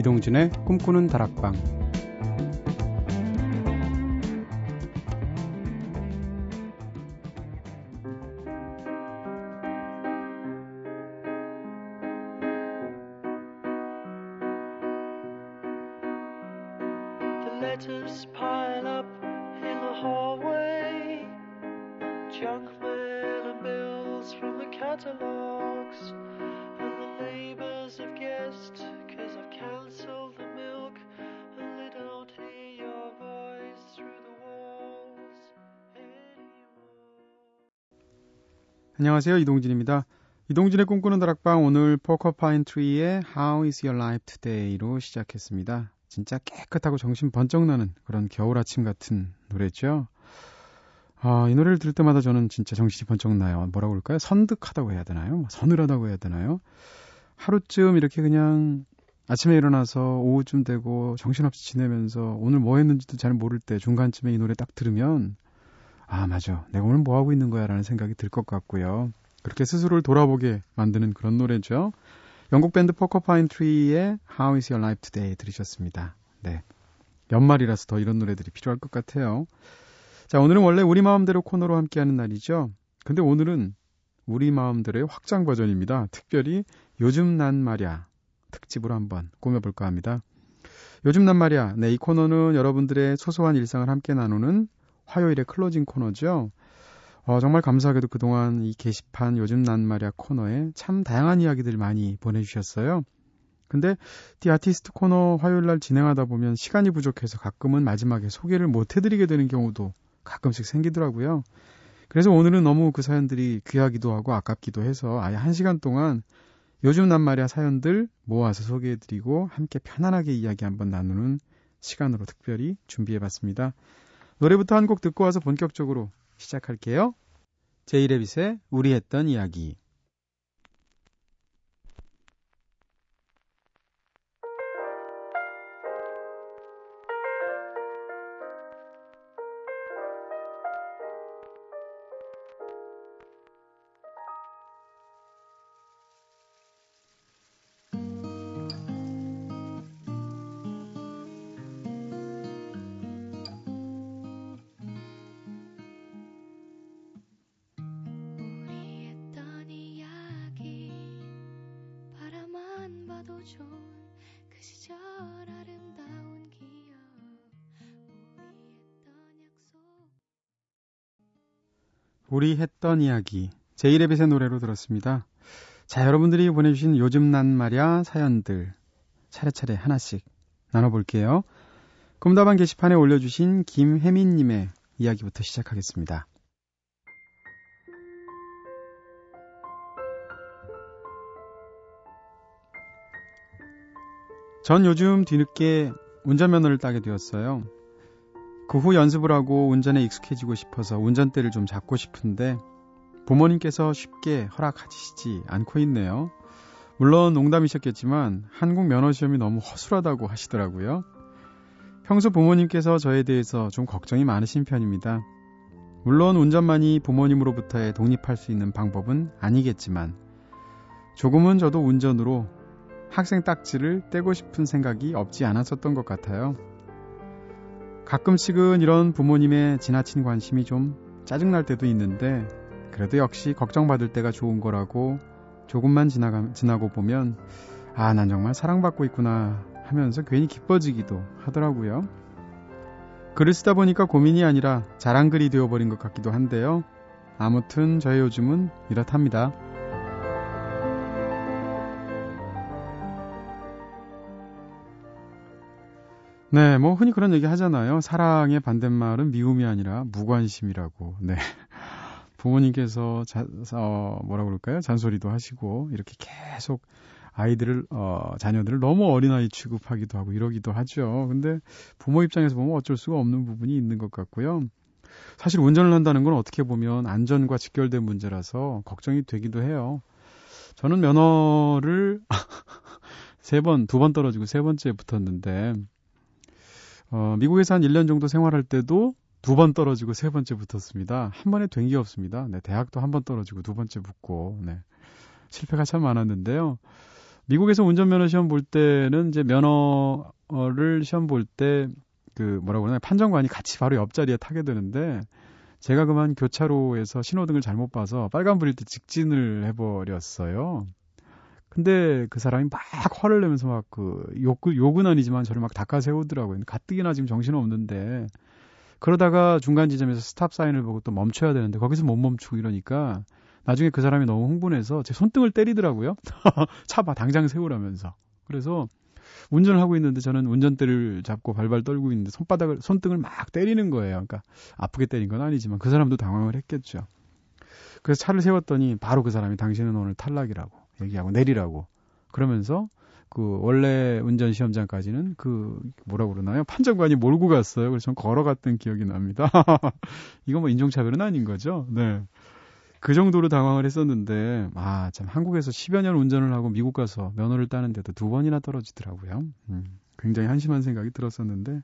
이동진의 꿈꾸는 다락방 안녕하세요. 이동진입니다. 이동진의 꿈꾸는 다락방 오늘 포커파인 트리의 How is your life today로 시작했습니다. 진짜 깨끗하고 정신 번쩍 나는 그런 겨울 아침 같은 노래죠. 아, 이 노래를 들을 때마다 저는 진짜 정신이 번쩍 나요. 뭐라고 그럴까요? 선득하다고 해야 되나요? 뭐 서늘하다고 해야 되나요? 하루쯤 이렇게 그냥 아침에 일어나서 오후쯤 되고 정신없이 지내면서 오늘 뭐 했는지도 잘 모를 때 중간쯤에 이 노래 딱 들으면 아, 맞아. 내가 오늘 뭐 하고 있는 거야 라는 생각이 들 것 같고요. 그렇게 스스로를 돌아보게 만드는 그런 노래죠. 영국 밴드 Porcupine Tree의 How is your life today 들으셨습니다. 네. 연말이라서 더 이런 노래들이 필요할 것 같아요. 자, 오늘은 원래 우리 마음대로 코너로 함께하는 날이죠. 근데 오늘은 우리 마음대로의 확장 버전입니다. 특별히 요즘 난 말야 특집으로 한번 꾸며볼까 합니다. 요즘 난 말야. 네, 이 코너는 여러분들의 소소한 일상을 함께 나누는 화요일의 closing 코너죠. 어, 정말 감사하게도 그동안 이 게시판 요즘 난 말야 코너에 참 다양한 이야기들 많이 보내주셨어요. 근데 The Artist 코너 화요일 날 진행하다 보면 시간이 부족해서 가끔은 마지막에 소개를 못 해드리게 되는 경우도 가끔씩 생기더라고요. 그래서 오늘은 너무 그 사연들이 귀하기도 하고 아깝기도 해서 아예 한 시간 동안 요즘 난 말야 사연들 모아서 소개해드리고 함께 편안하게 이야기 한번 나누는 시간으로 특별히 준비해봤습니다. 노래부터 한 곡 듣고 와서 본격적으로 시작할게요. 제이레빗의 우리 했던 이야기. 우리 했던 이야기 제이레빗의 노래로 들었습니다. 자, 여러분들이 보내주신 요즘 난 말야 사연들 차례차례 하나씩 나눠볼게요. 꿈다방 게시판에 올려주신 김혜민님의 이야기부터 시작하겠습니다. 전 요즘 뒤늦게 운전면허를 따게 되었어요. 그 후 연습을 하고 운전에 익숙해지고 싶어서 운전대를 좀 잡고 싶은데 부모님께서 쉽게 허락하시지 않고 있네요. 물론 농담이셨겠지만 한국 면허 시험이 너무 허술하다고 하시더라고요. 평소 부모님께서 저에 대해서 좀 걱정이 많으신 편입니다. 물론 운전만이 부모님으로부터의 독립할 수 있는 방법은 아니겠지만 조금은 저도 운전으로 학생 딱지를 떼고 싶은 생각이 없지 않았었던 것 같아요. 가끔씩은 이런 부모님의 지나친 관심이 좀 짜증날 때도 있는데 그래도 역시 걱정받을 때가 좋은 거라고 조금만 지나가, 지나고 보면 아, 난 정말 사랑받고 있구나 하면서 괜히 기뻐지기도 하더라고요. 글을 쓰다 보니까 고민이 아니라 자랑글이 되어버린 것 같기도 한데요. 아무튼 저의 요즘은 이렇답니다. 네, 뭐 흔히 그런 얘기 하잖아요. 사랑의 반대말은 미움이 아니라 무관심이라고. 네. 부모님께서 자, 어, 뭐라 그럴까요? 잔소리도 하시고 이렇게 계속 아이들을 어, 자녀들을 너무 어린아이 취급하기도 하고 이러기도 하죠. 근데 부모 입장에서 보면 어쩔 수가 없는 부분이 있는 것 같고요. 사실 운전을 한다는 건 어떻게 보면 안전과 직결된 문제라서 걱정이 되기도 해요. 저는 면허를 세 번, 두 번 떨어지고 세 번째 붙었는데 어, 미국에서 한 1년 정도 생활할 때도 두 번 떨어지고 세 번째 붙었습니다. 한 번에 된 게 없습니다. 네, 대학도 한 번 떨어지고 두 번째 붙고, 네. 실패가 참 많았는데요. 미국에서 운전면허 시험 볼 때는 이제 면허를 시험 볼 때 그 뭐라고 그러나 판정관이 같이 바로 옆자리에 타게 되는데 제가 그만 교차로에서 신호등을 잘못 봐서 빨간불일 때 직진을 해버렸어요. 근데 그 사람이 막 화를 내면서 막 그 욕, 욕은 아니지만 저를 막 닦아 세우더라고요. 가뜩이나 지금 정신 없는데. 그러다가 중간 지점에서 스탑 사인을 보고 또 멈춰야 되는데 거기서 못 멈추고 이러니까 나중에 그 사람이 너무 흥분해서 제 손등을 때리더라고요. 차 봐, 당장 세우라면서. 그래서 운전을 하고 있는데 저는 운전대를 잡고 발발 떨고 있는데 손바닥을, 손등을 막 때리는 거예요. 그러니까 아프게 때린 건 아니지만 그 사람도 당황을 했겠죠. 그래서 차를 세웠더니 바로 그 사람이 당신은 오늘 탈락이라고 얘기하고 내리라고 그러면서 그 원래 운전 시험장까지는 그 뭐라고 그러나요? 판정관이 몰고 갔어요. 그래서 전 걸어갔던 기억이 납니다. 이거 뭐 인종차별은 아닌 거죠? 네. 그 정도로 당황을 했었는데, 아, 참, 한국에서 10여 년 운전을 하고 미국 가서 면허를 따는데도 두 번이나 떨어지더라고요. 음, 굉장히 한심한 생각이 들었었는데,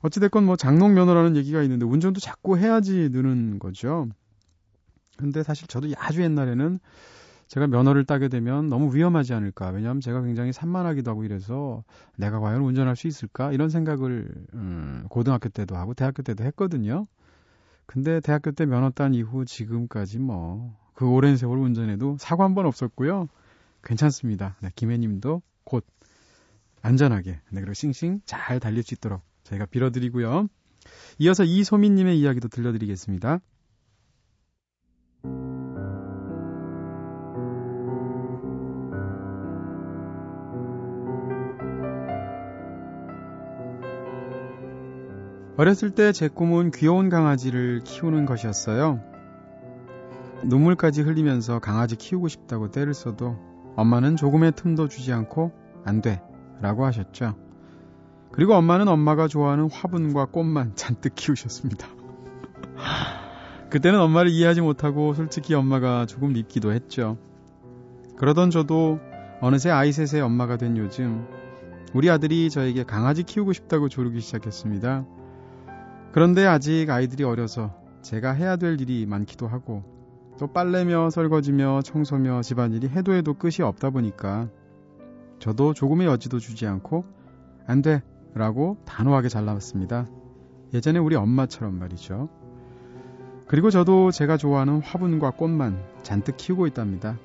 어찌됐건 뭐 장롱 면허라는 얘기가 있는데, 운전도 자꾸 해야지 느는 거죠. 근데 사실 저도 아주 옛날에는 제가 면허를 따게 되면 너무 위험하지 않을까. 왜냐하면 제가 굉장히 산만하기도 하고 이래서 내가 과연 운전할 수 있을까? 이런 생각을, 음, 고등학교 때도 하고 대학교 때도 했거든요. 근데 대학교 때 면허 딴 이후 지금까지 뭐 그 오랜 세월 운전해도 사고 한 번 없었고요. 괜찮습니다. 네, 김혜님도 곧 안전하게 네, 그리고 싱싱 잘 달릴 수 있도록 저희가 빌어드리고요. 이어서 이소민님의 이야기도 들려드리겠습니다. 어렸을 때 제 꿈은 귀여운 강아지를 키우는 것이었어요. 눈물까지 흘리면서 강아지 키우고 싶다고 때를 써도 엄마는 조금의 틈도 주지 않고 안 돼. 라고 하셨죠. 그리고 엄마는 엄마가 좋아하는 화분과 꽃만 잔뜩 키우셨습니다. 그때는 엄마를 이해하지 못하고 솔직히 엄마가 조금 밉기도 했죠. 그러던 저도 어느새 아이 셋의 엄마가 된 요즘 우리 아들이 저에게 강아지 키우고 싶다고 조르기 시작했습니다. 그런데 아직 아이들이 어려서 제가 해야 될 일이 많기도 하고 또 빨래며 설거지며 청소며 집안일이 해도 해도 끝이 없다 보니까 저도 조금의 여지도 주지 않고 안 돼! 라고 단호하게 잘라왔습니다. 예전에 우리 엄마처럼 말이죠. 그리고 저도 제가 좋아하는 화분과 꽃만 잔뜩 키우고 있답니다.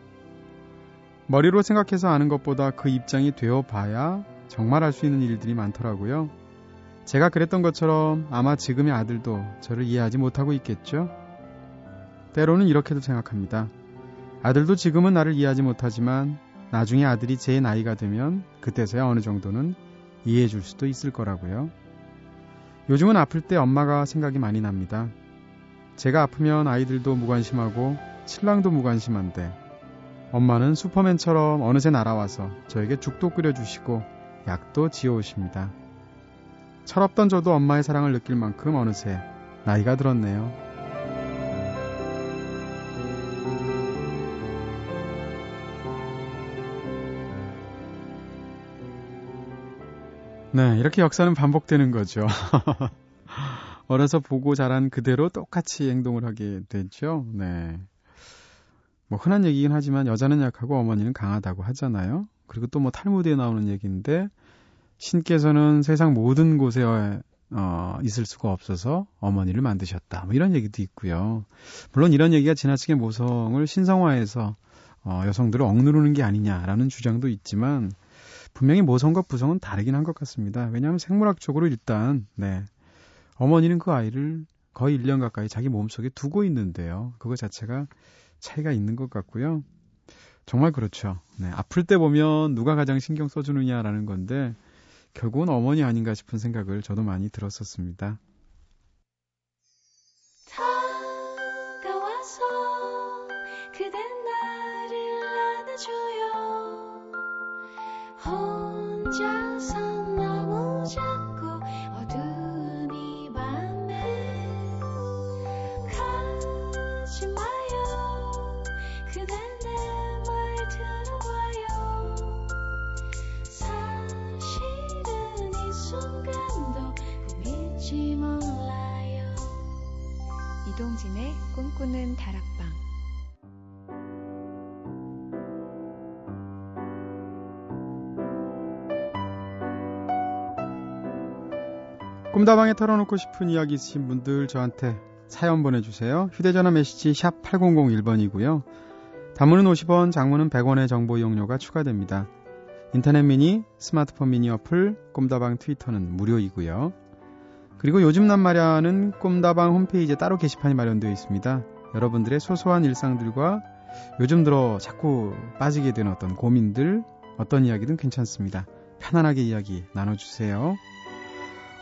머리로 생각해서 아는 것보다 그 입장이 되어 봐야 정말 할 수 있는 일들이 많더라고요. 제가 그랬던 것처럼 아마 지금의 아들도 저를 이해하지 못하고 있겠죠? 때로는 이렇게도 생각합니다. 아들도 지금은 나를 이해하지 못하지만 나중에 아들이 제 나이가 되면 그때서야 어느 정도는 이해해 줄 수도 있을 거라고요. 요즘은 아플 때 엄마가 생각이 많이 납니다. 제가 아프면 아이들도 무관심하고 신랑도 무관심한데 엄마는 슈퍼맨처럼 어느새 날아와서 저에게 죽도 끓여주시고 약도 지어오십니다. 철없던 저도 엄마의 사랑을 느낄 만큼 어느새 나이가 들었네요. 네, 이렇게 역사는 반복되는 거죠. 어려서 보고 자란 그대로 똑같이 행동을 하게 되죠. 네. 뭐 흔한 얘기긴 하지만 여자는 약하고 어머니는 강하다고 하잖아요. 그리고 또 뭐 탈무드에 나오는 얘기인데 신께서는 세상 모든 곳에 어, 있을 수가 없어서 어머니를 만드셨다. 뭐 이런 얘기도 있고요. 물론 이런 얘기가 지나치게 모성을 신성화해서 어, 여성들을 억누르는 게 아니냐라는 주장도 있지만 분명히 모성과 부성은 다르긴 한 것 같습니다. 왜냐하면 생물학적으로 일단 네 어머니는 그 아이를 거의 1년 가까이 자기 몸속에 두고 있는데요. 그거 자체가 차이가 있는 것 같고요. 정말 그렇죠. 네, 아플 때 보면 누가 가장 신경 써주느냐라는 건데 결국은 어머니 아닌가 싶은 생각을 저도 많이 들었었습니다. 이동진의 쏘는 다락방 꿈다방에 털어놓고 싶은 이야기 있으신 분들 저한테 사연 보내주세요. 휴대전화 메시지 샵 8001번이고요. 단문은 50원, 장문은 100원의 정보 이용료가 추가됩니다. 인터넷 미니, 스마트폰 미니 어플, 꿈다방 트위터는 무료이고요. 그리고 요즘 난 말야는 꿈다방 홈페이지에 따로 게시판이 마련되어 있습니다. 여러분들의 소소한 일상들과 요즘 들어 자꾸 빠지게 되는 어떤 고민들, 어떤 이야기든 괜찮습니다. 편안하게 이야기 나눠주세요.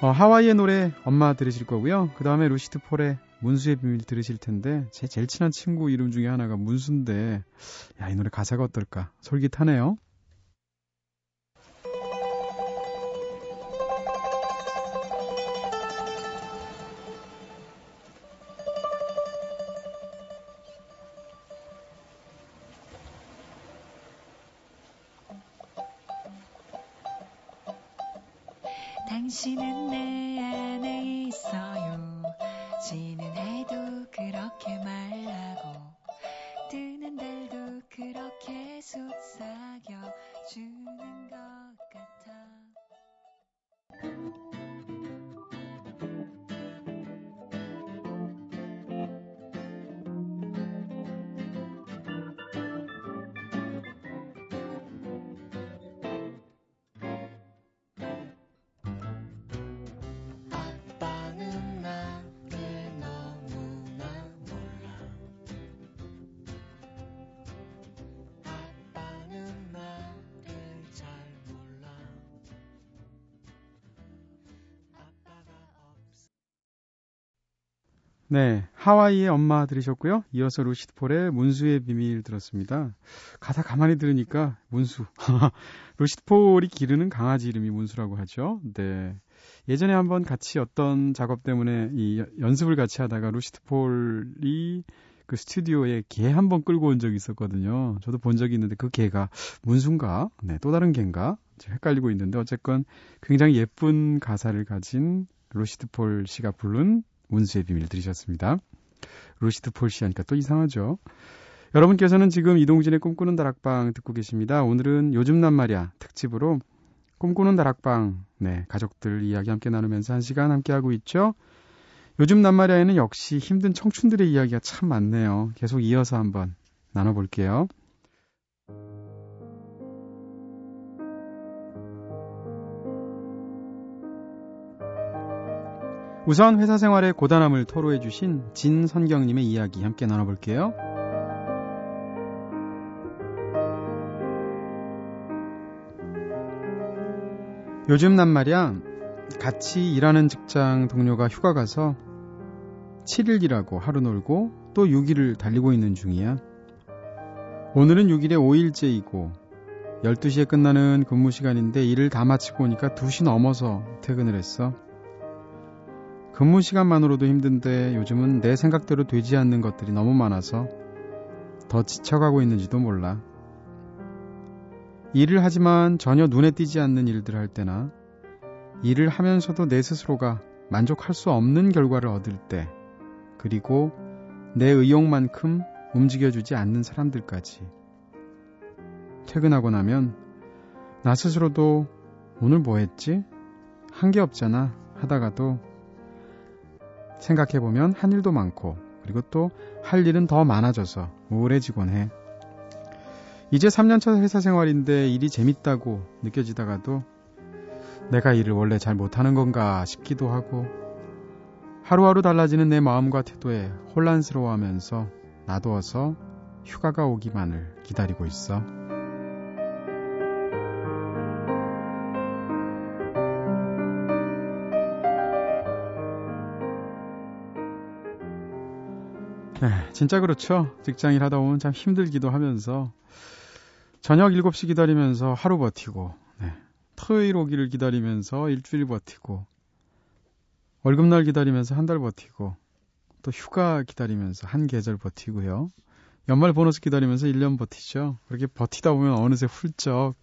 어, 하와이의 노래 엄마 들으실 거고요. 그 다음에 루시드 폴의 문수의 비밀 들으실 텐데 제 제일 친한 친구 이름 중에 하나가 문수인데 야 이 노래 가사가 어떨까 솔깃하네요. 당신은 내 네, 하와이의 엄마 들으셨고요. 이어서 루시드 폴의 문수의 비밀 들었습니다. 가사 가만히 들으니까 문수. 루시드 폴이 기르는 강아지 이름이 문수라고 하죠. 네. 예전에 한번 같이 어떤 작업 때문에 이 연습을 같이 하다가 루시드 폴이 그 스튜디오에 개 한 번 끌고 온 적이 있었거든요. 저도 본 적이 있는데 그 개가 문수인가? 네, 또 다른 개인가? 헷갈리고 있는데 어쨌건 굉장히 예쁜 가사를 가진 루시드 폴 씨가 부른 문수의 비밀 들으셨습니다. 루시드 폴씨 하니까 또 이상하죠. 여러분께서는 지금 이동진의 꿈꾸는 다락방 듣고 계십니다. 오늘은 요즘 난 말이야 특집으로 꿈꾸는 다락방 네 가족들 이야기 함께 나누면서 한 시간 함께 하고 있죠. 요즘 난 말이야에는 역시 힘든 청춘들의 이야기가 참 많네요. 계속 이어서 한번 나눠볼게요. 우선 회사 생활의 고단함을 토로해 주신 진선경님의 이야기 함께 나눠볼게요. 요즘 난 말이야 같이 일하는 직장 동료가 휴가 가서 7일 일하고 하루 놀고 또 6일을 달리고 있는 중이야. 오늘은 6일에 5일째이고 12시에 끝나는 근무 시간인데 일을 다 마치고 오니까 2시 넘어서 퇴근을 했어. 근무 시간만으로도 힘든데 요즘은 내 생각대로 되지 않는 것들이 너무 많아서 더 지쳐가고 있는지도 몰라. 일을 하지만 전혀 눈에 띄지 않는 일들을 할 때나 일을 하면서도 내 스스로가 만족할 수 없는 결과를 얻을 때 그리고 내 의욕만큼 움직여주지 않는 사람들까지 퇴근하고 나면 나 스스로도 오늘 뭐 했지? 한 게 없잖아 하다가도 생각해보면 한 일도 많고 그리고 또 할 일은 더 많아져서 우울해지곤 해. 이제 3년차 회사 생활인데 일이 재밌다고 느껴지다가도 내가 일을 원래 잘 못하는 건가 싶기도 하고 하루하루 달라지는 내 마음과 태도에 혼란스러워하면서 놔두어서 휴가가 오기만을 기다리고 있어. 네, 진짜 그렇죠. 직장일 하다 보면 참 힘들기도 하면서 저녁 7시 기다리면서 하루 버티고 네, 토요일 오기를 기다리면서 일주일 버티고 월급날 기다리면서 한 달 버티고 또 휴가 기다리면서 한 계절 버티고요. 연말 보너스 기다리면서 1년 버티죠. 그렇게 버티다 보면 어느새 훌쩍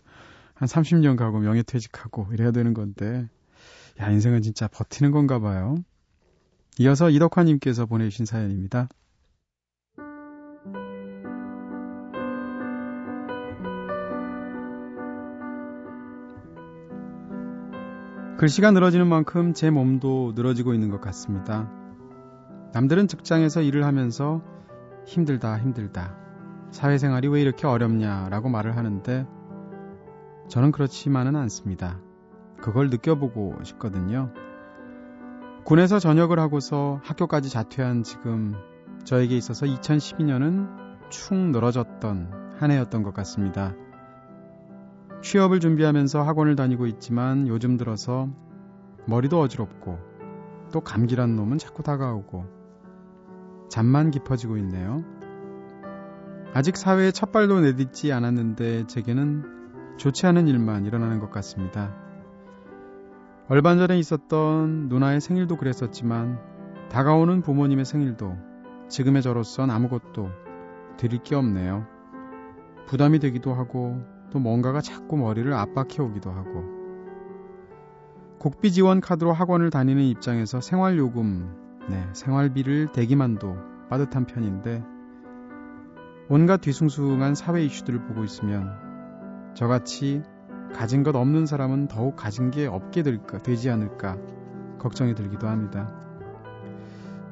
한 30년 가고 명예퇴직하고 이래야 되는 건데 야 인생은 진짜 버티는 건가 봐요. 이어서 이덕화님께서 보내주신 사연입니다. 글씨가 늘어지는 만큼 제 몸도 늘어지고 있는 것 같습니다. 남들은 직장에서 일을 하면서 힘들다, 힘들다. 사회생활이 왜 이렇게 어렵냐 라고 말을 하는데 저는 그렇지만은 않습니다. 그걸 느껴보고 싶거든요. 군에서 전역을 하고서 학교까지 자퇴한 지금 저에게 있어서 2012년은 축 늘어졌던 한 해였던 것 같습니다. 취업을 준비하면서 학원을 다니고 있지만 요즘 들어서 머리도 어지럽고 또 감기란 놈은 자꾸 다가오고 잠만 깊어지고 있네요. 아직 사회에 첫 발도 내딛지 않았는데 제게는 좋지 않은 일만 일어나는 것 같습니다. 얼마 전에 있었던 누나의 생일도 그랬었지만 다가오는 부모님의 생일도 지금의 저로선 아무것도 드릴 게 없네요. 부담이 되기도 하고 또 뭔가가 자꾸 머리를 압박해 오기도 하고 국비 지원 카드로 학원을 다니는 입장에서 생활 요금, 네, 생활비를 대기만도 빠듯한 편인데 온갖 뒤숭숭한 사회 이슈들을 보고 있으면 저같이 가진 것 없는 사람은 더욱 가진 게 없게 될까, 되지 않을까 걱정이 들기도 합니다.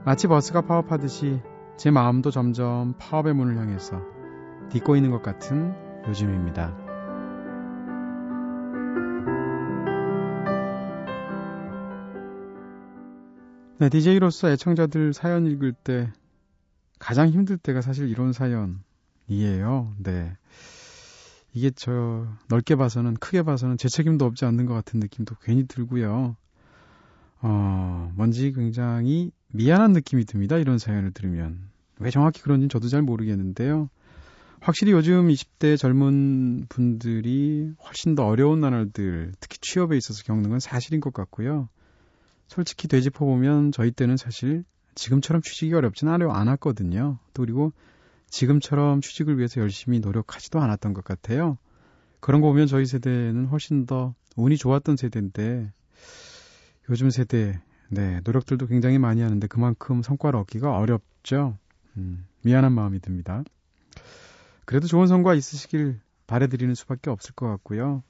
마치 버스가 파업하듯이 제 마음도 점점 파업의 문을 향해서 딛고 있는 것 같은 요즘입니다. 네, DJ로서 애청자들 사연 읽을 때 가장 힘들 때가 사실 이런 사연이에요. 네. 이게 저 넓게 봐서는 크게 봐서는 제 책임도 없지 않는 것 같은 느낌도 괜히 들고요. 어, 뭔지 굉장히 미안한 느낌이 듭니다. 이런 사연을 들으면. 왜 정확히 그런지 저도 잘 모르겠는데요. 확실히 요즘 20대 젊은 분들이 훨씬 더 어려운 나날들, 특히 취업에 있어서 겪는 건 사실인 것 같고요. 솔직히 되짚어보면 저희 때는 사실 지금처럼 취직이 어렵진 않았거든요. 또 그리고 지금처럼 취직을 위해서 열심히 노력하지도 않았던 것 같아요. 그런 거 보면 저희 세대는 훨씬 더 운이 좋았던 세대인데 요즘 세대 네 노력들도 굉장히 많이 하는데 그만큼 성과를 얻기가 어렵죠. 음, 미안한 마음이 듭니다. 그래도 좋은 성과 있으시길 바래드리는 수밖에 없을 것 같고요.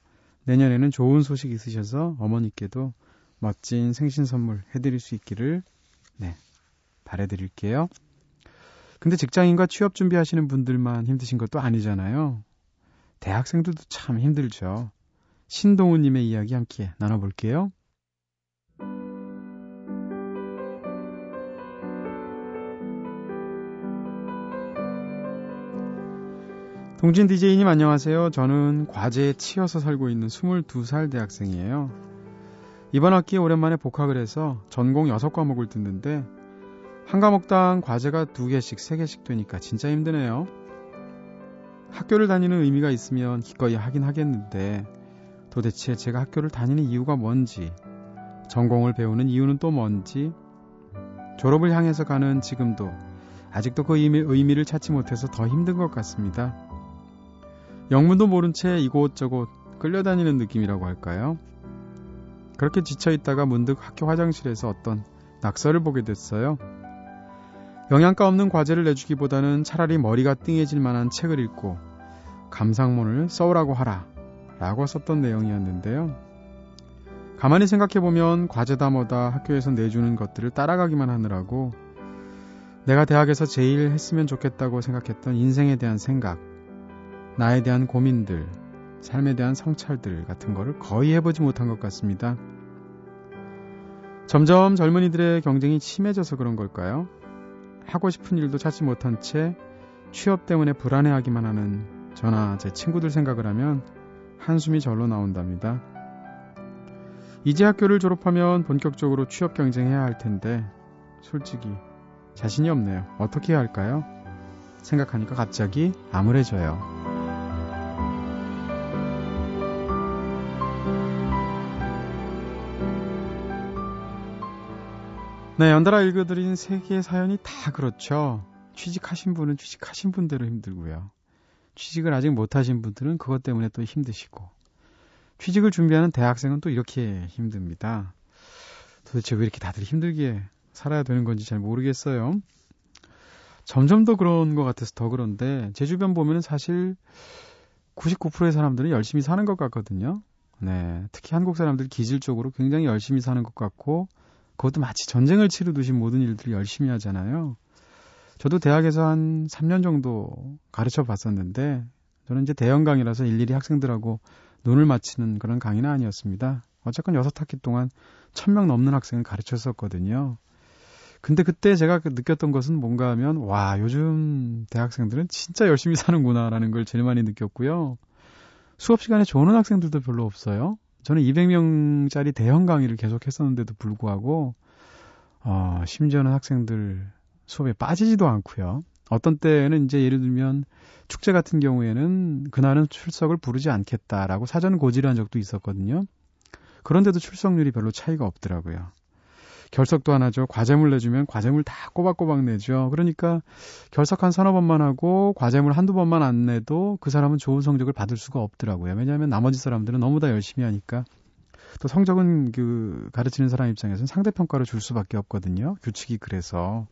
내년에는 좋은 소식 있으셔서 어머니께도 멋진 생신 선물 해드릴 수 있기를 네 바래드릴게요. 근데 직장인과 취업 준비하시는 분들만 힘드신 것도 아니잖아요. 대학생들도 참 힘들죠. 신동우님의 이야기 함께 나눠볼게요. 동진 DJ님 안녕하세요. 저는 과제에 치여서 살고 있는 22살 대학생이에요. 이번 학기에 오랜만에 복학을 해서 전공 6과목을 듣는데 한 과목당 과제가 2개씩, 3개씩 되니까 진짜 힘드네요. 학교를 다니는 의미가 있으면 기꺼이 하긴 하겠는데 도대체 제가 학교를 다니는 이유가 뭔지, 전공을 배우는 이유는 또 뭔지, 졸업을 향해서 가는 지금도 아직도 그 의미, 의미를 찾지 못해서 더 힘든 것 같습니다. 영문도 모른 채 이곳저곳 끌려다니는 느낌이라고 할까요? 그렇게 지쳐 있다가 문득 학교 화장실에서 어떤 낙서를 보게 됐어요. 영양가 없는 과제를 내주기보다는 차라리 머리가 띵해질 만한 책을 읽고 감상문을 써오라고 하라 라고 썼던 내용이었는데요. 가만히 생각해보면 과제다 뭐다 학교에서 내주는 것들을 따라가기만 하느라고 내가 대학에서 제일 했으면 좋겠다고 생각했던 인생에 대한 생각, 나에 대한 고민들, 삶에 대한 성찰들 같은 거를 거의 해보지 못한 것 같습니다. 점점 젊은이들의 경쟁이 심해져서 그런 걸까요? 하고 싶은 일도 찾지 못한 채 취업 때문에 불안해하기만 하는 저나 제 친구들 생각을 하면 한숨이 절로 나온답니다. 이제 학교를 졸업하면 본격적으로 취업 경쟁해야 할 텐데 솔직히 자신이 없네요. 어떻게 해야 할까요? 생각하니까 갑자기 암울해져요. 네, 연달아 읽어드린 세 개의 사연이 다 그렇죠. 취직하신 분은 취직하신 분대로 힘들고요. 취직을 아직 못하신 분들은 그것 때문에 또 힘드시고, 취직을 준비하는 대학생은 또 이렇게 힘듭니다. 도대체 왜 이렇게 다들 힘들게 살아야 되는 건지 잘 모르겠어요. 점점 더 그런 것 같아서 더 그런데, 제 주변 보면은 사실 99%의 사람들은 열심히 사는 것 같거든요. 네. 특히 한국 사람들 기질적으로 굉장히 열심히 사는 것 같고, 그것도 마치 전쟁을 치르듯이 모든 일들을 열심히 하잖아요. 저도 대학에서 한 3년 정도 가르쳐 봤었는데, 저는 이제 대형 강의라서 일일이 학생들하고 눈을 맞추는 그런 강의는 아니었습니다. 어쨌건 6학기 동안 1000명 넘는 학생을 가르쳤었거든요. 근데 그때 제가 그 느꼈던 것은 뭔가 하면, 와, 요즘 대학생들은 진짜 열심히 사는구나라는 걸 제일 많이 느꼈고요. 수업 시간에 좋은 학생들도 별로 없어요. 저는 200명짜리 대형 강의를 계속 했었는데도 불구하고, 어, 심지어는 학생들 수업에 빠지지도 않고요. 어떤 때는 이제 예를 들면 축제 같은 경우에는 그날은 출석을 부르지 않겠다라고 사전 고지를 한 적도 있었거든요. 그런데도 출석률이 별로 차이가 없더라고요. 결석도 안 하죠. 과제물 내주면 과제물 다 꼬박꼬박 내죠. 그러니까 결석 한 서너 번만 하고 과제물 한두 번만 안 내도 그 사람은 좋은 성적을 받을 수가 없더라고요. 왜냐하면 나머지 사람들은 너무 다 열심히 하니까. 또 성적은 그 가르치는 사람 입장에서는 상대평가를 줄 수밖에 없거든요. 규칙이 그래서.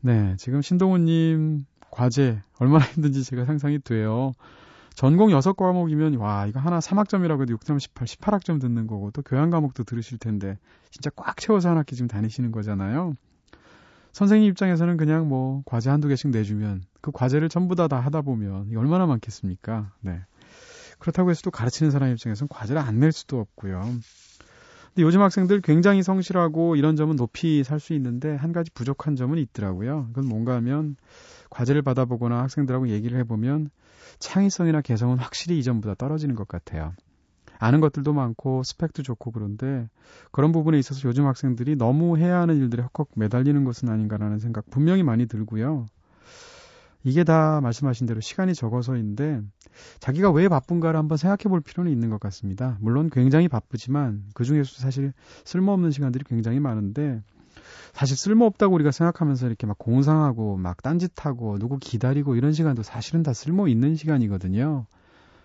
네, 지금 신동훈님 과제 얼마나 힘든지 제가 상상이 돼요. 전공 6과목이면 와 이거 하나 3학점이라고 해도 6점 18, 18학점 듣는 거고 또 교양 과목도 들으실 텐데 진짜 꽉 채워서 한 학기 지금 다니시는 거잖아요. 선생님 입장에서는 그냥 뭐 과제 한두 개씩 내주면 그 과제를 전부 다 다 하다 보면 얼마나 많겠습니까? 네. 그렇다고 해서 또 가르치는 사람 입장에서는 과제를 안 낼 수도 없고요. 근데 요즘 학생들 굉장히 성실하고 이런 점은 높이 살 수 있는데 한 가지 부족한 점은 있더라고요. 그건 뭔가 하면 과제를 받아보거나 학생들하고 얘기를 해보면 창의성이나 개성은 확실히 이전보다 떨어지는 것 같아요. 아는 것들도 많고 스펙도 좋고 그런데 그런 부분에 있어서 요즘 학생들이 너무 해야 하는 일들에 헉헉 매달리는 것은 아닌가라는 생각 분명히 많이 들고요. 이게 다 말씀하신 대로 시간이 적어서인데 자기가 왜 바쁜가를 한번 생각해 볼 필요는 있는 것 같습니다. 물론 굉장히 바쁘지만 그 중에서 사실 쓸모없는 시간들이 굉장히 많은데 사실 쓸모없다고 우리가 생각하면서 이렇게 막 공상하고 막 딴짓하고 누구 기다리고 이런 시간도 사실은 다 쓸모 있는 시간이거든요.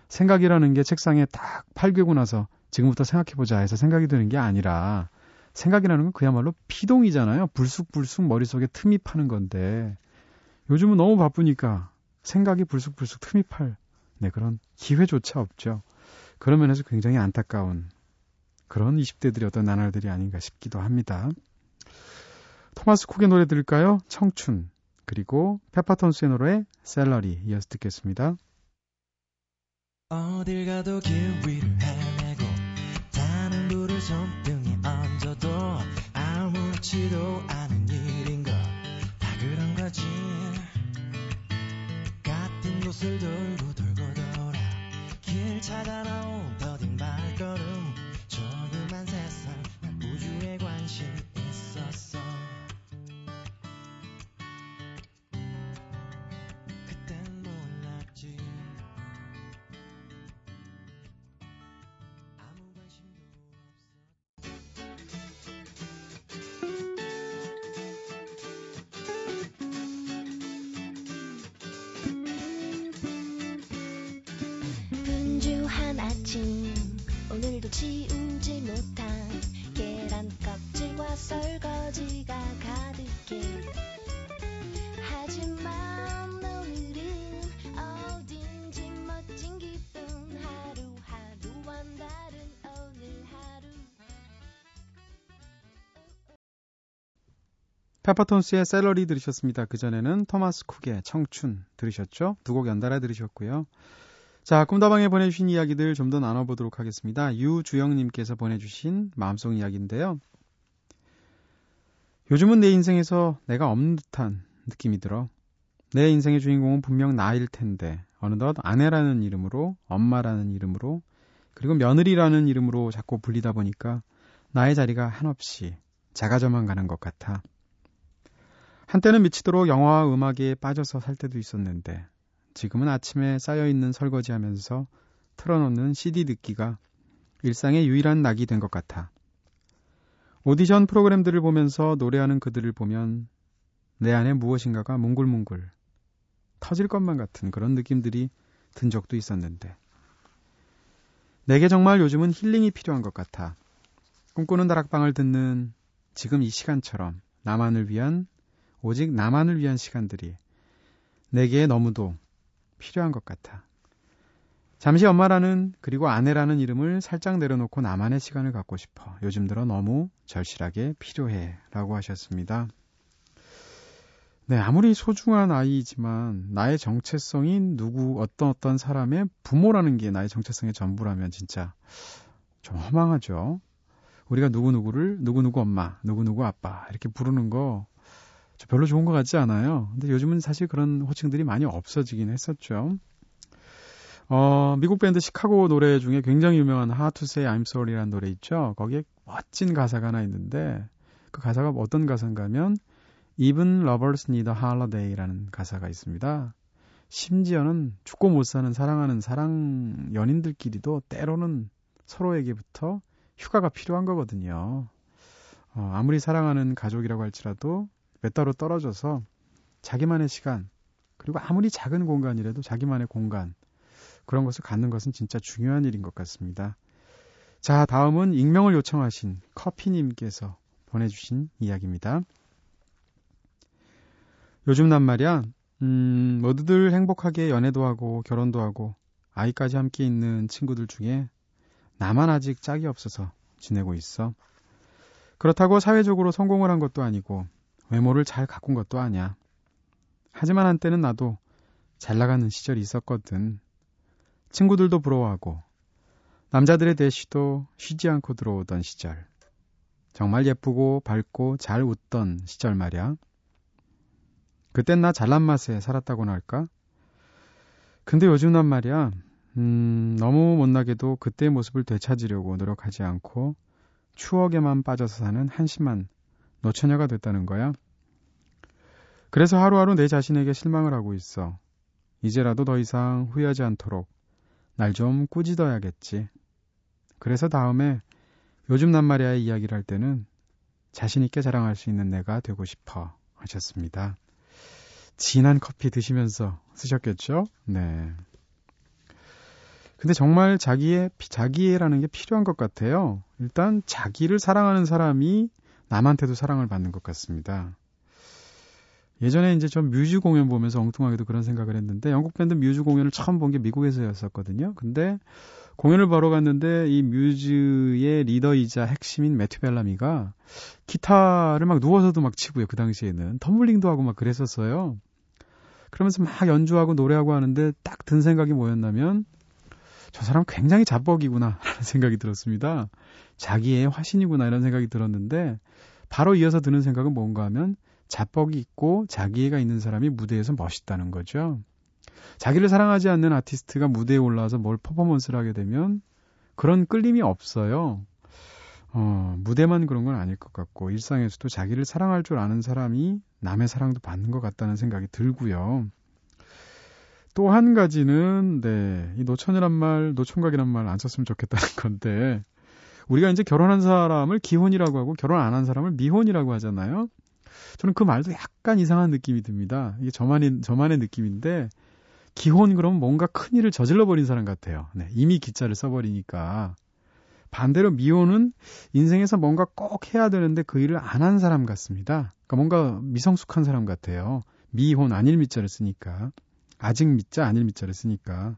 생각이라는 게 책상에 딱 팔귀고 나서 지금부터 생각해보자 해서 생각이 드는 게 아니라 생각이라는 건 그야말로 피동이잖아요. 불쑥불쑥 머릿속에 틈이 파는 건데 요즘은 너무 바쁘니까 생각이 불쑥불쑥 틈이 팔 네, 그런 기회조차 없죠. 그런 면에서 굉장히 안타까운 그런 20대들의 어떤 나날들이 아닌가 싶기도 합니다. 토마스 쿡의 노래 들을까요? 청춘. 그리고 페퍼톤스의 노래 셀러리 이어서 듣겠습니다. 어딜 가도 길 위를 헤매고 타는 불을 손등에 얹어도 아무렇지도 않은 일인 것다 그런 거지 같은 곳을 돌고 돌고 돌아 길 찾아 더 아침 오늘도 치우지 못한 계란 껍질과 설거지가 가득해 하지만 오늘은 어딘지 멋진 기분 하루하루와 다른 오늘 하루 페퍼톤스의 셀러리 들으셨습니다. 그전에는 토마스 쿡의 청춘 들으셨죠? 두 곡 연달아 들으셨고요. 자, 꿈다방에 보내주신 이야기들 좀 더 나눠보도록 하겠습니다. 유주영님께서 보내주신 마음속 이야기인데요. 요즘은 내 인생에서 내가 없는 듯한 느낌이 들어. 내 인생의 주인공은 분명 나일 텐데, 어느덧 아내라는 이름으로, 엄마라는 이름으로, 그리고 며느리라는 이름으로 자꾸 불리다 보니까 나의 자리가 한없이 작아져만 가는 것 같아. 한때는 미치도록 영화와 음악에 빠져서 살 때도 있었는데 지금은 아침에 쌓여있는 설거지 하면서 틀어놓는 CD 듣기가 일상의 유일한 낙이 된 것 같아. 오디션 프로그램들을 보면서 노래하는 그들을 보면 내 안에 무엇인가가 뭉글뭉글 터질 것만 같은 그런 느낌들이 든 적도 있었는데 내게 정말 요즘은 힐링이 필요한 것 같아. 꿈꾸는 다락방을 듣는 지금 이 시간처럼 나만을 위한 오직 나만을 위한 시간들이 내게 너무도 필요한 것 같아. 잠시 엄마라는 그리고 아내라는 이름을 살짝 내려놓고 나만의 시간을 갖고 싶어. 요즘 들어 너무 절실하게 필요해. 라고 하셨습니다. 네, 아무리 소중한 아이지만 나의 정체성이 누구 어떤 어떤 사람의 부모라는 게 나의 정체성의 전부라면 진짜 좀 허망하죠. 우리가 누구누구를 누구누구 엄마, 누구누구 아빠 이렇게 부르는 거 별로 좋은 것 같지 않아요. 근데 요즘은 사실 그런 호칭들이 많이 없어지긴 했었죠. 어, 미국 밴드 시카고 노래 중에 굉장히 유명한 How to Say I'm Sorry라는 노래 있죠. 거기에 멋진 가사가 하나 있는데 그 가사가 어떤 가사인가 하면 Even lovers need a holiday라는 가사가 있습니다. 심지어는 죽고 못 사는 사랑하는 사랑 연인들끼리도 때로는 서로에게부터 휴가가 필요한 거거든요. 어, 아무리 사랑하는 가족이라고 할지라도 몇 달로 떨어져서 자기만의 시간, 그리고 아무리 작은 공간이라도 자기만의 공간, 그런 것을 갖는 것은 진짜 중요한 일인 것 같습니다. 자, 다음은 익명을 요청하신 커피님께서 보내주신 이야기입니다. 요즘 난 말이야, 음, 모두들 행복하게 연애도 하고 결혼도 하고 아이까지 함께 있는 친구들 중에 나만 아직 짝이 없어서 지내고 있어. 그렇다고 사회적으로 성공을 한 것도 아니고 외모를 잘 가꾼 것도 아니야. 하지만 한때는 나도 잘 나가는 시절이 있었거든. 친구들도 부러워하고 남자들의 대시도 쉬지 않고 들어오던 시절. 정말 예쁘고 밝고 잘 웃던 시절 말이야. 그땐 나 잘난 맛에 살았다고나 할까? 근데 요즘 난 말이야, 음, 너무 못나게도 그때의 모습을 되찾으려고 노력하지 않고 추억에만 빠져서 사는 한심한 노처녀가 됐다는 거야. 그래서 하루하루 내 자신에게 실망을 하고 있어. 이제라도 더 이상 후회하지 않도록 날 좀 꾸짖어야겠지. 그래서 다음에 요즘 난 말이야의 이야기를 할 때는 자신있게 자랑할 수 있는 내가 되고 싶어 하셨습니다. 진한 커피 드시면서 쓰셨겠죠? 네. 근데 정말 자기의, 자기애라는 게 필요한 것 같아요. 일단 자기를 사랑하는 사람이 남한테도 사랑을 받는 것 같습니다. 예전에 이제 전 뮤즈 공연 보면서 엉뚱하게도 그런 생각을 했는데 영국 밴드 뮤즈 공연을 처음 본 게 미국에서였었거든요. 근데 공연을 보러 갔는데 이 뮤즈의 리더이자 핵심인 매튜 벨라미가 기타를 막 누워서도 막 치고요. 그 당시에는 텀블링도 하고 막 그랬었어요. 그러면서 막 연주하고 노래하고 하는데 딱 든 생각이 뭐였냐면 저 사람 굉장히 자뻑이구나 라는 생각이 들었습니다. 자기의 화신이구나 이런 생각이 들었는데 바로 이어서 드는 생각은 뭔가 하면 자뻑이 있고 자기애가 있는 사람이 무대에서 멋있다는 거죠. 자기를 사랑하지 않는 아티스트가 무대에 올라와서 뭘 퍼포먼스를 하게 되면 그런 끌림이 없어요. 어, 무대만 그런 건 아닐 것 같고 일상에서도 자기를 사랑할 줄 아는 사람이 남의 사랑도 받는 것 같다는 생각이 들고요. 또 한 가지는 네, 이 노천이란 말, 노총각이란 말 안 썼으면 좋겠다는 건데 우리가 이제 결혼한 사람을 기혼이라고 하고 결혼 안 한 사람을 미혼이라고 하잖아요. 저는 그 말도 약간 이상한 느낌이 듭니다. 이게 저만의 저만의 느낌인데 기혼 그러면 뭔가 큰 일을 저질러 버린 사람 같아요. 네, 이미 기자를 써버리니까 반대로 미혼은 인생에서 뭔가 꼭 해야 되는데 그 일을 안 한 사람 같습니다. 그러니까 뭔가 미성숙한 사람 같아요. 미혼 아닐 미자를 쓰니까 아직 미자 아닐 미자를 쓰니까.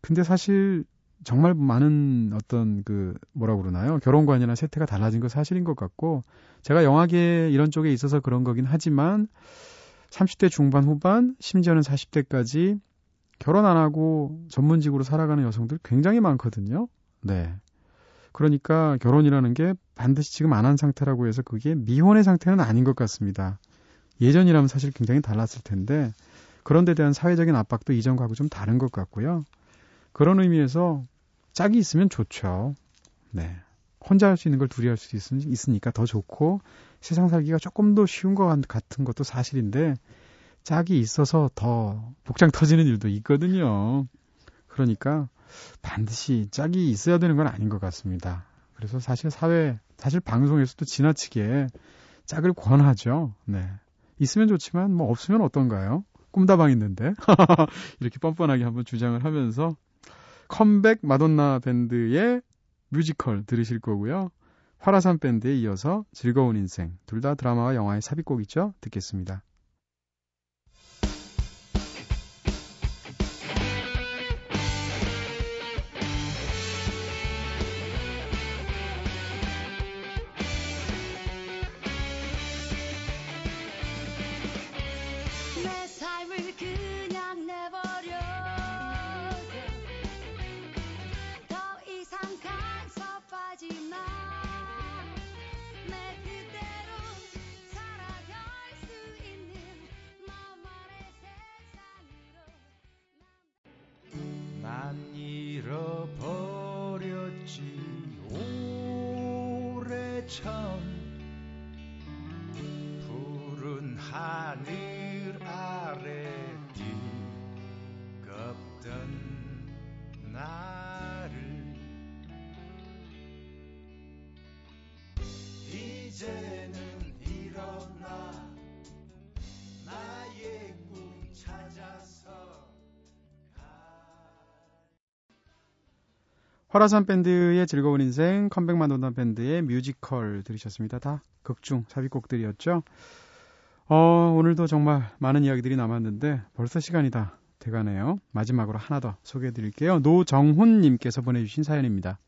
근데 사실 정말 많은 어떤 그 뭐라 그러나요? 결혼관이나 세태가 달라진 거 사실인 것 같고 제가 영화계 이런 쪽에 있어서 그런 거긴 하지만 30대 중반 후반 심지어는 40대까지 결혼 안 하고 전문직으로 살아가는 여성들 굉장히 많거든요. 네. 그러니까 결혼이라는 게 반드시 지금 안 한 상태라고 해서 그게 미혼의 상태는 아닌 것 같습니다. 예전이라면 사실 굉장히 달랐을 텐데 그런 데 대한 사회적인 압박도 이전과고 좀 다른 것 같고요. 그런 의미에서 짝이 있으면 좋죠. 네. 혼자 할 수 있는 걸 둘이 할 수 있으니까 더 좋고 세상 살기가 조금 더 쉬운 것 같은 것도 사실인데 짝이 있어서 더 복장 터지는 일도 있거든요. 그러니까 반드시 짝이 있어야 되는 건 아닌 것 같습니다. 그래서 사실 사회, 사실 방송에서도 지나치게 짝을 권하죠. 네. 있으면 좋지만 뭐 없으면 어떤가요? 꿈다방 있는데 이렇게 뻔뻔하게 한번 주장을 하면서 컴백 마돈나 밴드의 뮤지컬 들으실 거고요. 화라산 밴드에 이어서 즐거운 인생 둘 다 드라마와 영화의 삽입곡이죠. 듣겠습니다. 화라산 밴드의 즐거운 인생, 컴백만 온단 밴드의 뮤지컬 들으셨습니다. 다 극중 삽입곡들이었죠. 어, 오늘도 정말 많은 이야기들이 남았는데 벌써 시간이 다 돼가네요. 마지막으로 하나 더 소개해 드릴게요. 노정훈님께서 보내주신 사연입니다.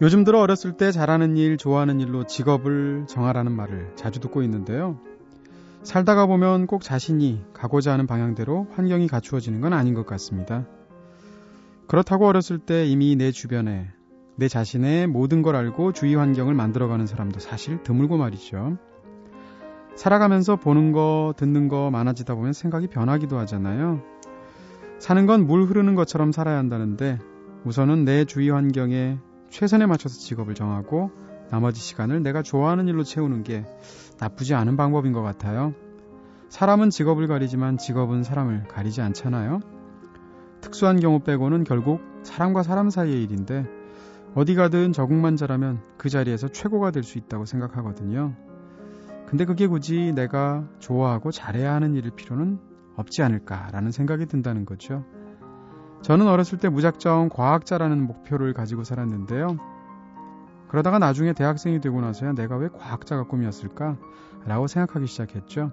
요즘 들어 어렸을 때 잘하는 일, 좋아하는 일로 직업을 정하라는 말을 자주 듣고 있는데요. 살다가 보면 꼭 자신이 가고자 하는 방향대로 환경이 갖추어지는 건 아닌 것 같습니다. 그렇다고 어렸을 때 이미 내 주변에 내 자신의 모든 걸 알고 주위 환경을 만들어가는 사람도 사실 드물고 말이죠. 살아가면서 보는 거, 듣는 거 많아지다 보면 생각이 변하기도 하잖아요. 사는 건 물 흐르는 것처럼 살아야 한다는데 우선은 내 주위 환경에 최선에 맞춰서 직업을 정하고 나머지 시간을 내가 좋아하는 일로 채우는 게 나쁘지 않은 방법인 것 같아요. 사람은 직업을 가리지만 직업은 사람을 가리지 않잖아요. 특수한 경우 빼고는 결국 사람과 사람 사이의 일인데 어디 가든 적응만 잘하면 그 자리에서 최고가 될 수 있다고 생각하거든요. 근데 그게 굳이 내가 좋아하고 잘해야 하는 일일 필요는 없지 않을까라는 생각이 든다는 거죠. 저는 어렸을 때 무작정 과학자라는 목표를 가지고 살았는데요. 그러다가 나중에 대학생이 되고 나서야 내가 왜 과학자가 꿈이었을까? 라고 생각하기 시작했죠.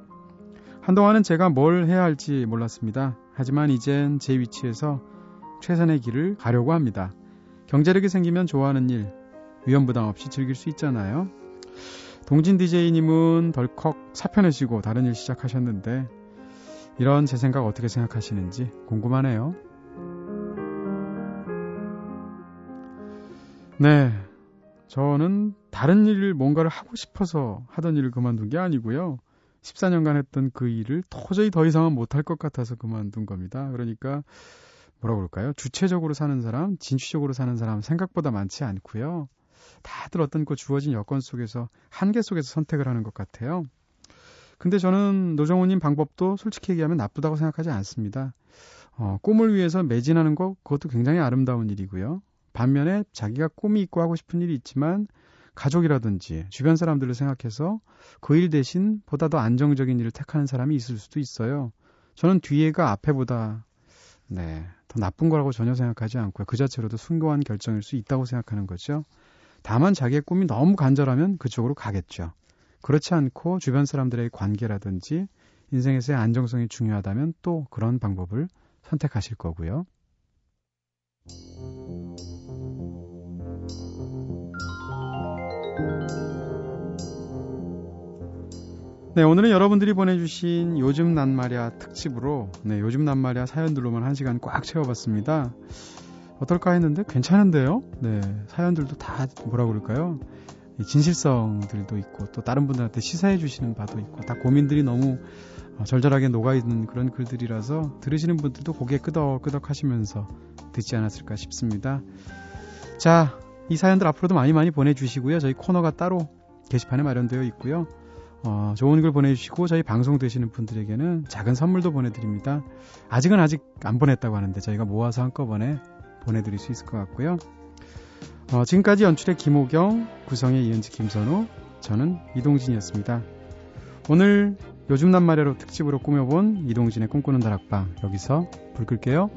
한동안은 제가 뭘 해야 할지 몰랐습니다. 하지만 이젠 제 위치에서 최선의 길을 가려고 합니다. 경제력이 생기면 좋아하는 일, 위험부담 없이 즐길 수 있잖아요. 동진 DJ님은 덜컥 사표 내시고 다른 일 시작하셨는데, 이런 제 생각 어떻게 생각하시는지 궁금하네요. 네. 저는 다른 일을 뭔가를 하고 싶어서 하던 일을 그만둔 게 아니고요. 14년간 했던 그 일을 도저히 더 이상은 못할 것 같아서 그만둔 겁니다. 그러니까 뭐라 그럴까요? 주체적으로 사는 사람, 진취적으로 사는 사람 생각보다 많지 않고요. 다들 어떤 그 주어진 여건 속에서 한계 속에서 선택을 하는 것 같아요. 근데 저는 노정호님 방법도 솔직히 얘기하면 나쁘다고 생각하지 않습니다. 어, 꿈을 위해서 매진하는 것 그것도 굉장히 아름다운 일이고요. 반면에 자기가 꿈이 있고 하고 싶은 일이 있지만 가족이라든지 주변 사람들을 생각해서 그 일 대신 보다 더 안정적인 일을 택하는 사람이 있을 수도 있어요. 저는 뒤에가 앞에보다 네, 더 나쁜 거라고 전혀 생각하지 않고요. 그 자체로도 숭고한 결정일 수 있다고 생각하는 거죠. 다만 자기의 꿈이 너무 간절하면 그쪽으로 가겠죠. 그렇지 않고 주변 사람들의 관계라든지 인생에서의 안정성이 중요하다면 또 그런 방법을 선택하실 거고요. 네, 오늘은 여러분들이 보내주신 요즘 난 말야 특집으로, 네, 요즘 난 말야 사연들로만 한 시간 꽉 채워봤습니다. 어떨까 했는데 괜찮은데요? 네, 사연들도 다 뭐라 그럴까요? 진실성들도 있고, 또 다른 분들한테 시사해 주시는 바도 있고, 다 고민들이 너무 어, 절절하게 녹아있는 그런 글들이라서 들으시는 분들도 고개 끄덕끄덕 하시면서 듣지 않았을까 싶습니다. 자, 이 사연들 앞으로도 많이 많이 보내주시고요. 저희 코너가 따로 게시판에 마련되어 있고요. 어, 좋은 글 보내주시고 저희 방송 되시는 분들에게는 작은 선물도 보내드립니다. 아직은 아직 안 보냈다고 하는데 저희가 모아서 한꺼번에 보내드릴 수 있을 것 같고요. 어, 지금까지 연출의 김호경, 구성의 이은지 김선우, 저는 이동진이었습니다. 오늘 요즘 낱말야로 특집으로 꾸며본 이동진의 꿈꾸는 다락방 여기서 불 끌게요.